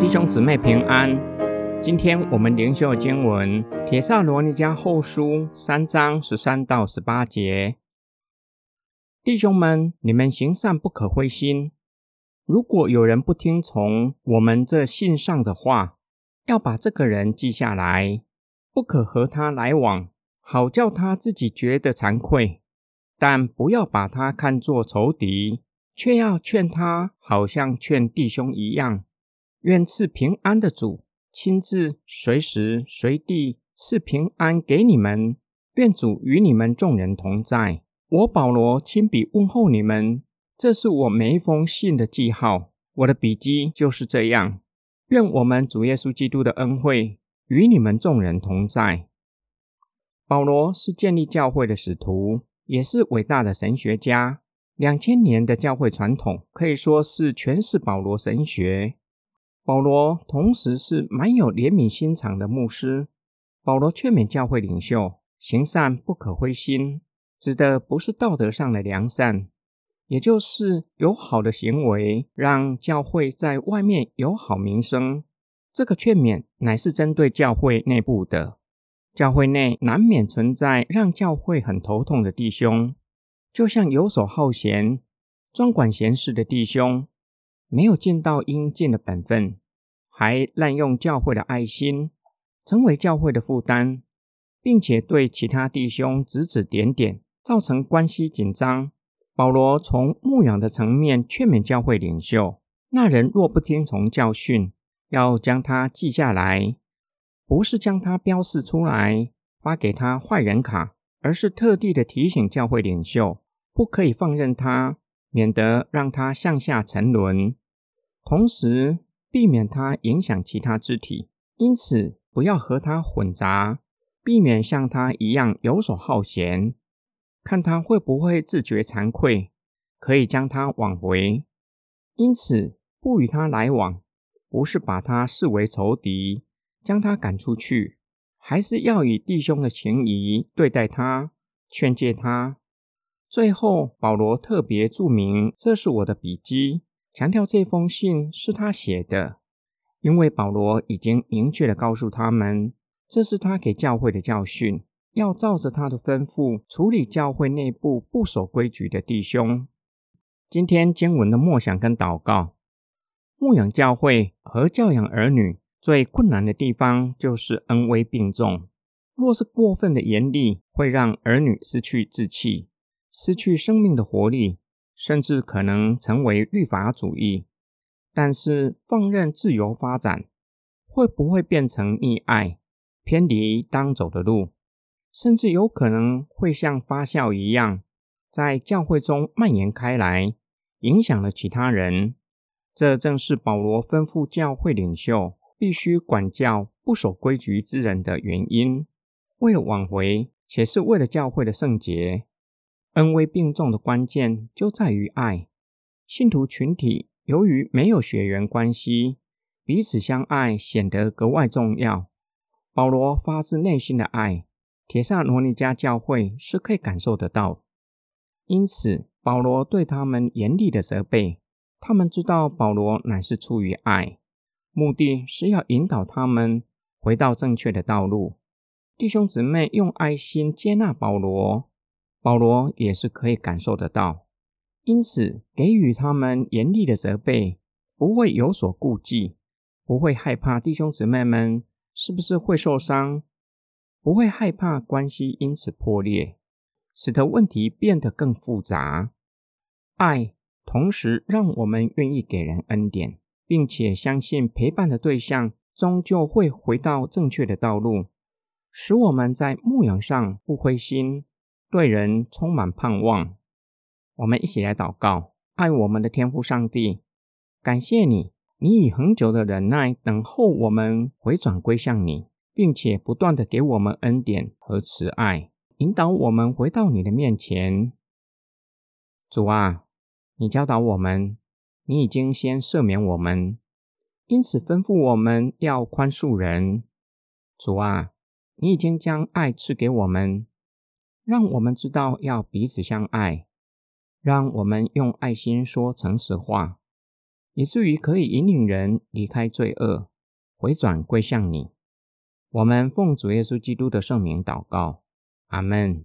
弟兄姊妹平安，今天我们灵修经文《铁萨罗尼迦后书》三章十三到十八节。弟兄们，你们行善不可灰心。如果有人不听从我们这信上的话，要把这个人记下来，不可和他来往，好叫他自己觉得惭愧。但不要把他看作仇敌，却要劝他，好像劝弟兄一样。愿赐平安的主亲自随时随地赐平安给你们。愿主与你们众人同在。我保罗亲笔问候你们，这是我每一封信的记号。我的笔记就是这样。愿我们主耶稣基督的恩惠与你们众人同在。保罗是建立教会的使徒，也是伟大的神学家。两千年的教会传统可以说是诠释保罗神学。保罗同时是蛮有怜悯心肠的牧师。保罗劝勉教会领袖行善不可灰心，指的不是道德上的良善，也就是有好的行为，让教会在外面有好名声。这个劝勉乃是针对教会内部的。教会内难免存在让教会很头痛的弟兄，就像游手好闲、专管闲事的弟兄。没有尽到应尽的本分，还滥用教会的爱心，成为教会的负担，并且对其他弟兄指指点点，造成关系紧张。保罗从牧养的层面劝勉教会领袖：那人若不听从教训，要将他记下来，不是将他标示出来发给他坏人卡，而是特地的提醒教会领袖，不可以放任他，免得让他向下沉沦。同时，避免他影响其他肢体，因此不要和他混杂，避免像他一样游手好闲。看他会不会自觉惭愧，可以将他挽回。因此，不与他来往，不是把他视为仇敌，将他赶出去，还是要以弟兄的情谊对待他，劝诫他。最后，保罗特别注明：“这是我的笔记。”强调这封信是他写的，因为保罗已经明确的告诉他们，这是他给教会的教训，要照着他的吩咐处理教会内部不守规矩的弟兄。今天经文的默想跟祷告，牧养教会和教养儿女最困难的地方就是恩威并重。若是过分的严厉，会让儿女失去志气，失去生命的活力。甚至可能成为律法主义，但是放任自由发展，会不会变成溺爱、偏离当走的路？甚至有可能会像发酵一样，在教会中蔓延开来，影响了其他人。这正是保罗吩咐教会领袖必须管教不守规矩之人的原因。为了挽回，且是为了教会的圣洁。恩威并重的关键就在于爱。信徒群体由于没有血缘关系，彼此相爱显得格外重要。保罗发自内心的爱，铁萨罗尼迦教会是可以感受得到。因此，保罗对他们严厉的责备，他们知道保罗乃是出于爱，目的是要引导他们回到正确的道路。弟兄姊妹用爱心接纳保罗。保罗也是可以感受得到，因此给予他们严厉的责备，不会有所顾忌，不会害怕弟兄姊妹们是不是会受伤，不会害怕关系因此破裂，使得问题变得更复杂。爱同时让我们愿意给人恩典，并且相信陪伴的对象终究会回到正确的道路，使我们在牧养上不灰心。对人充满盼望，我们一起来祷告：爱我们的天父上帝，感谢你，你以恒久的忍耐等候我们回转归向你，并且不断的给我们恩典和慈爱，引导我们回到你的面前。主啊，你教导我们，你已经先赦免我们，因此吩咐我们要宽恕人。主啊，你已经将爱赐给我们。让我们知道要彼此相爱，让我们用爱心说诚实话，以至于可以引领人离开罪恶，回转归向你。我们奉主耶稣基督的圣名祷告，阿门。